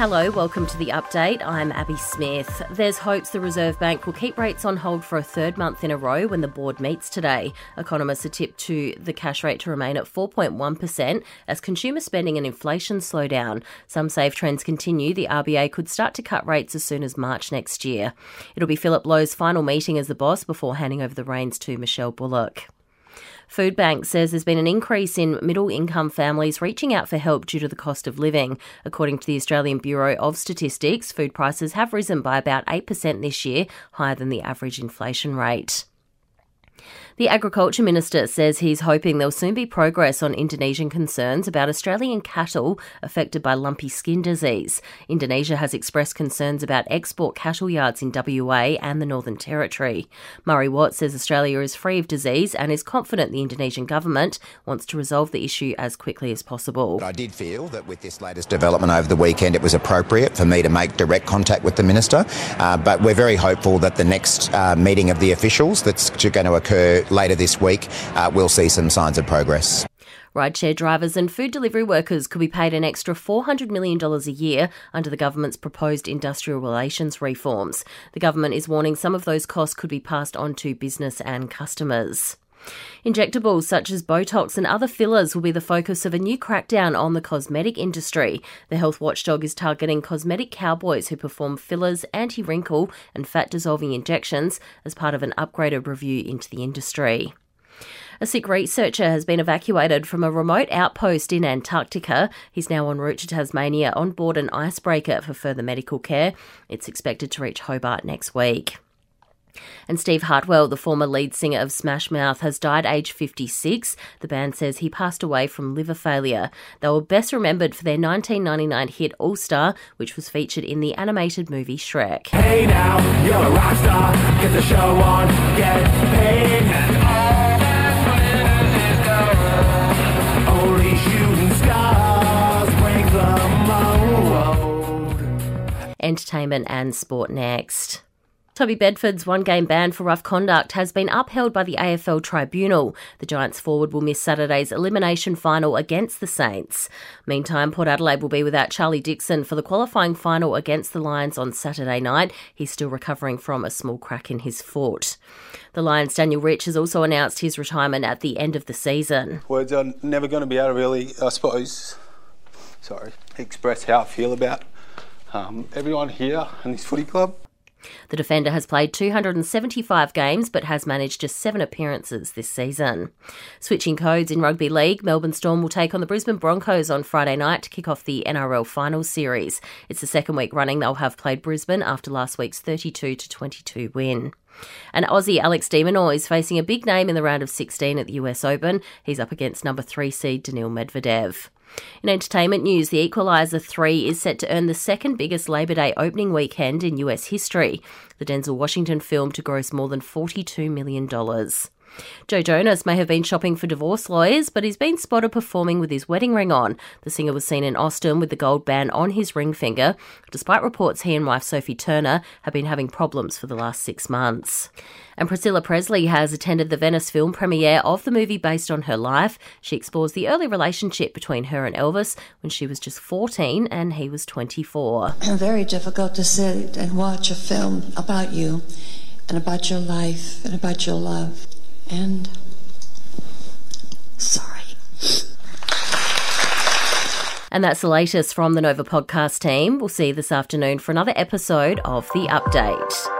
Hello, welcome to the update. I'm Abby Smith. There's hopes the Reserve Bank will keep rates on hold for a third month in a row when the board meets today. Economists are tipped to the cash rate to remain at 4.1% as consumer spending and inflation slow down. Some safe trends continue, the RBA could start to cut rates as soon as March next year. It'll be Philip Lowe's final meeting as the boss before handing over the reins to Michelle Bullock. Foodbank says there's been an increase in middle income families reaching out for help due to the cost of living. According to the Australian Bureau of Statistics, food prices have risen by about 8% this year, higher than the average inflation rate. The Agriculture Minister says he's hoping there'll soon be progress on Indonesian concerns about Australian cattle affected by lumpy skin disease. Indonesia has expressed concerns about export cattle yards in WA and the Northern Territory. Murray Watt says Australia is free of disease and is confident the Indonesian government wants to resolve the issue as quickly as possible. I did feel that with this latest development over the weekend, it was appropriate for me to make direct contact with the Minister, uh, but we're very hopeful that the next uh, meeting of the officials that's going to occur later this week, uh, we'll see some signs of progress. Rideshare drivers and food delivery workers could be paid an extra $400 million a year under the government's proposed industrial relations reforms. The government is warning some of those costs could be passed on to business and customers. Injectables such as Botox and other fillers will be the focus of a new crackdown on the cosmetic industry. The health watchdog is targeting cosmetic cowboys who perform fillers, anti wrinkle, and fat dissolving injections as part of an upgraded review into the industry. A sick researcher has been evacuated from a remote outpost in Antarctica. He's now en route to Tasmania on board an icebreaker for further medical care. It's expected to reach Hobart next week. And Steve Harwell, the former lead singer of Smash Mouth, has died aged 56. The band says he passed away from liver failure. They were best remembered for their 1999 hit All Star, which was featured in the animated movie Shrek. Hey now, you're a rock star. Get the show on, get paid, and all that Only shooting stars break the mold. Entertainment and sport next. Toby Bedford's one game ban for rough conduct has been upheld by the AFL Tribunal. The Giants forward will miss Saturday's elimination final against the Saints. Meantime, Port Adelaide will be without Charlie Dixon for the qualifying final against the Lions on Saturday night. He's still recovering from a small crack in his foot. The Lions' Daniel Rich has also announced his retirement at the end of the season. Words are never going to be able to really, I suppose, sorry, express how I feel about um, everyone here in this footy club. The defender has played 275 games but has managed just seven appearances this season. Switching codes in rugby league, Melbourne Storm will take on the Brisbane Broncos on Friday night to kick off the NRL Finals series. It's the second week running they'll have played Brisbane after last week's 32 to 22 win. And Aussie Alex de Minaur is facing a big name in the round of 16 at the US Open. He's up against number three seed Daniil Medvedev. In entertainment news, The Equalizer 3 is set to earn the second biggest Labor Day opening weekend in US history. The Denzel Washington film to gross more than $42 million. Joe Jonas may have been shopping for divorce lawyers, but he's been spotted performing with his wedding ring on. The singer was seen in Austin with the gold band on his ring finger, despite reports he and wife Sophie Turner have been having problems for the last six months. And Priscilla Presley has attended the Venice film premiere of the movie based on her life. She explores the early relationship between her and Elvis when she was just 14 and he was 24. Very difficult to sit and watch a film about you and about your life and about your love and sorry. And that's the latest from the Nova podcast team. We'll see you this afternoon for another episode of The Update.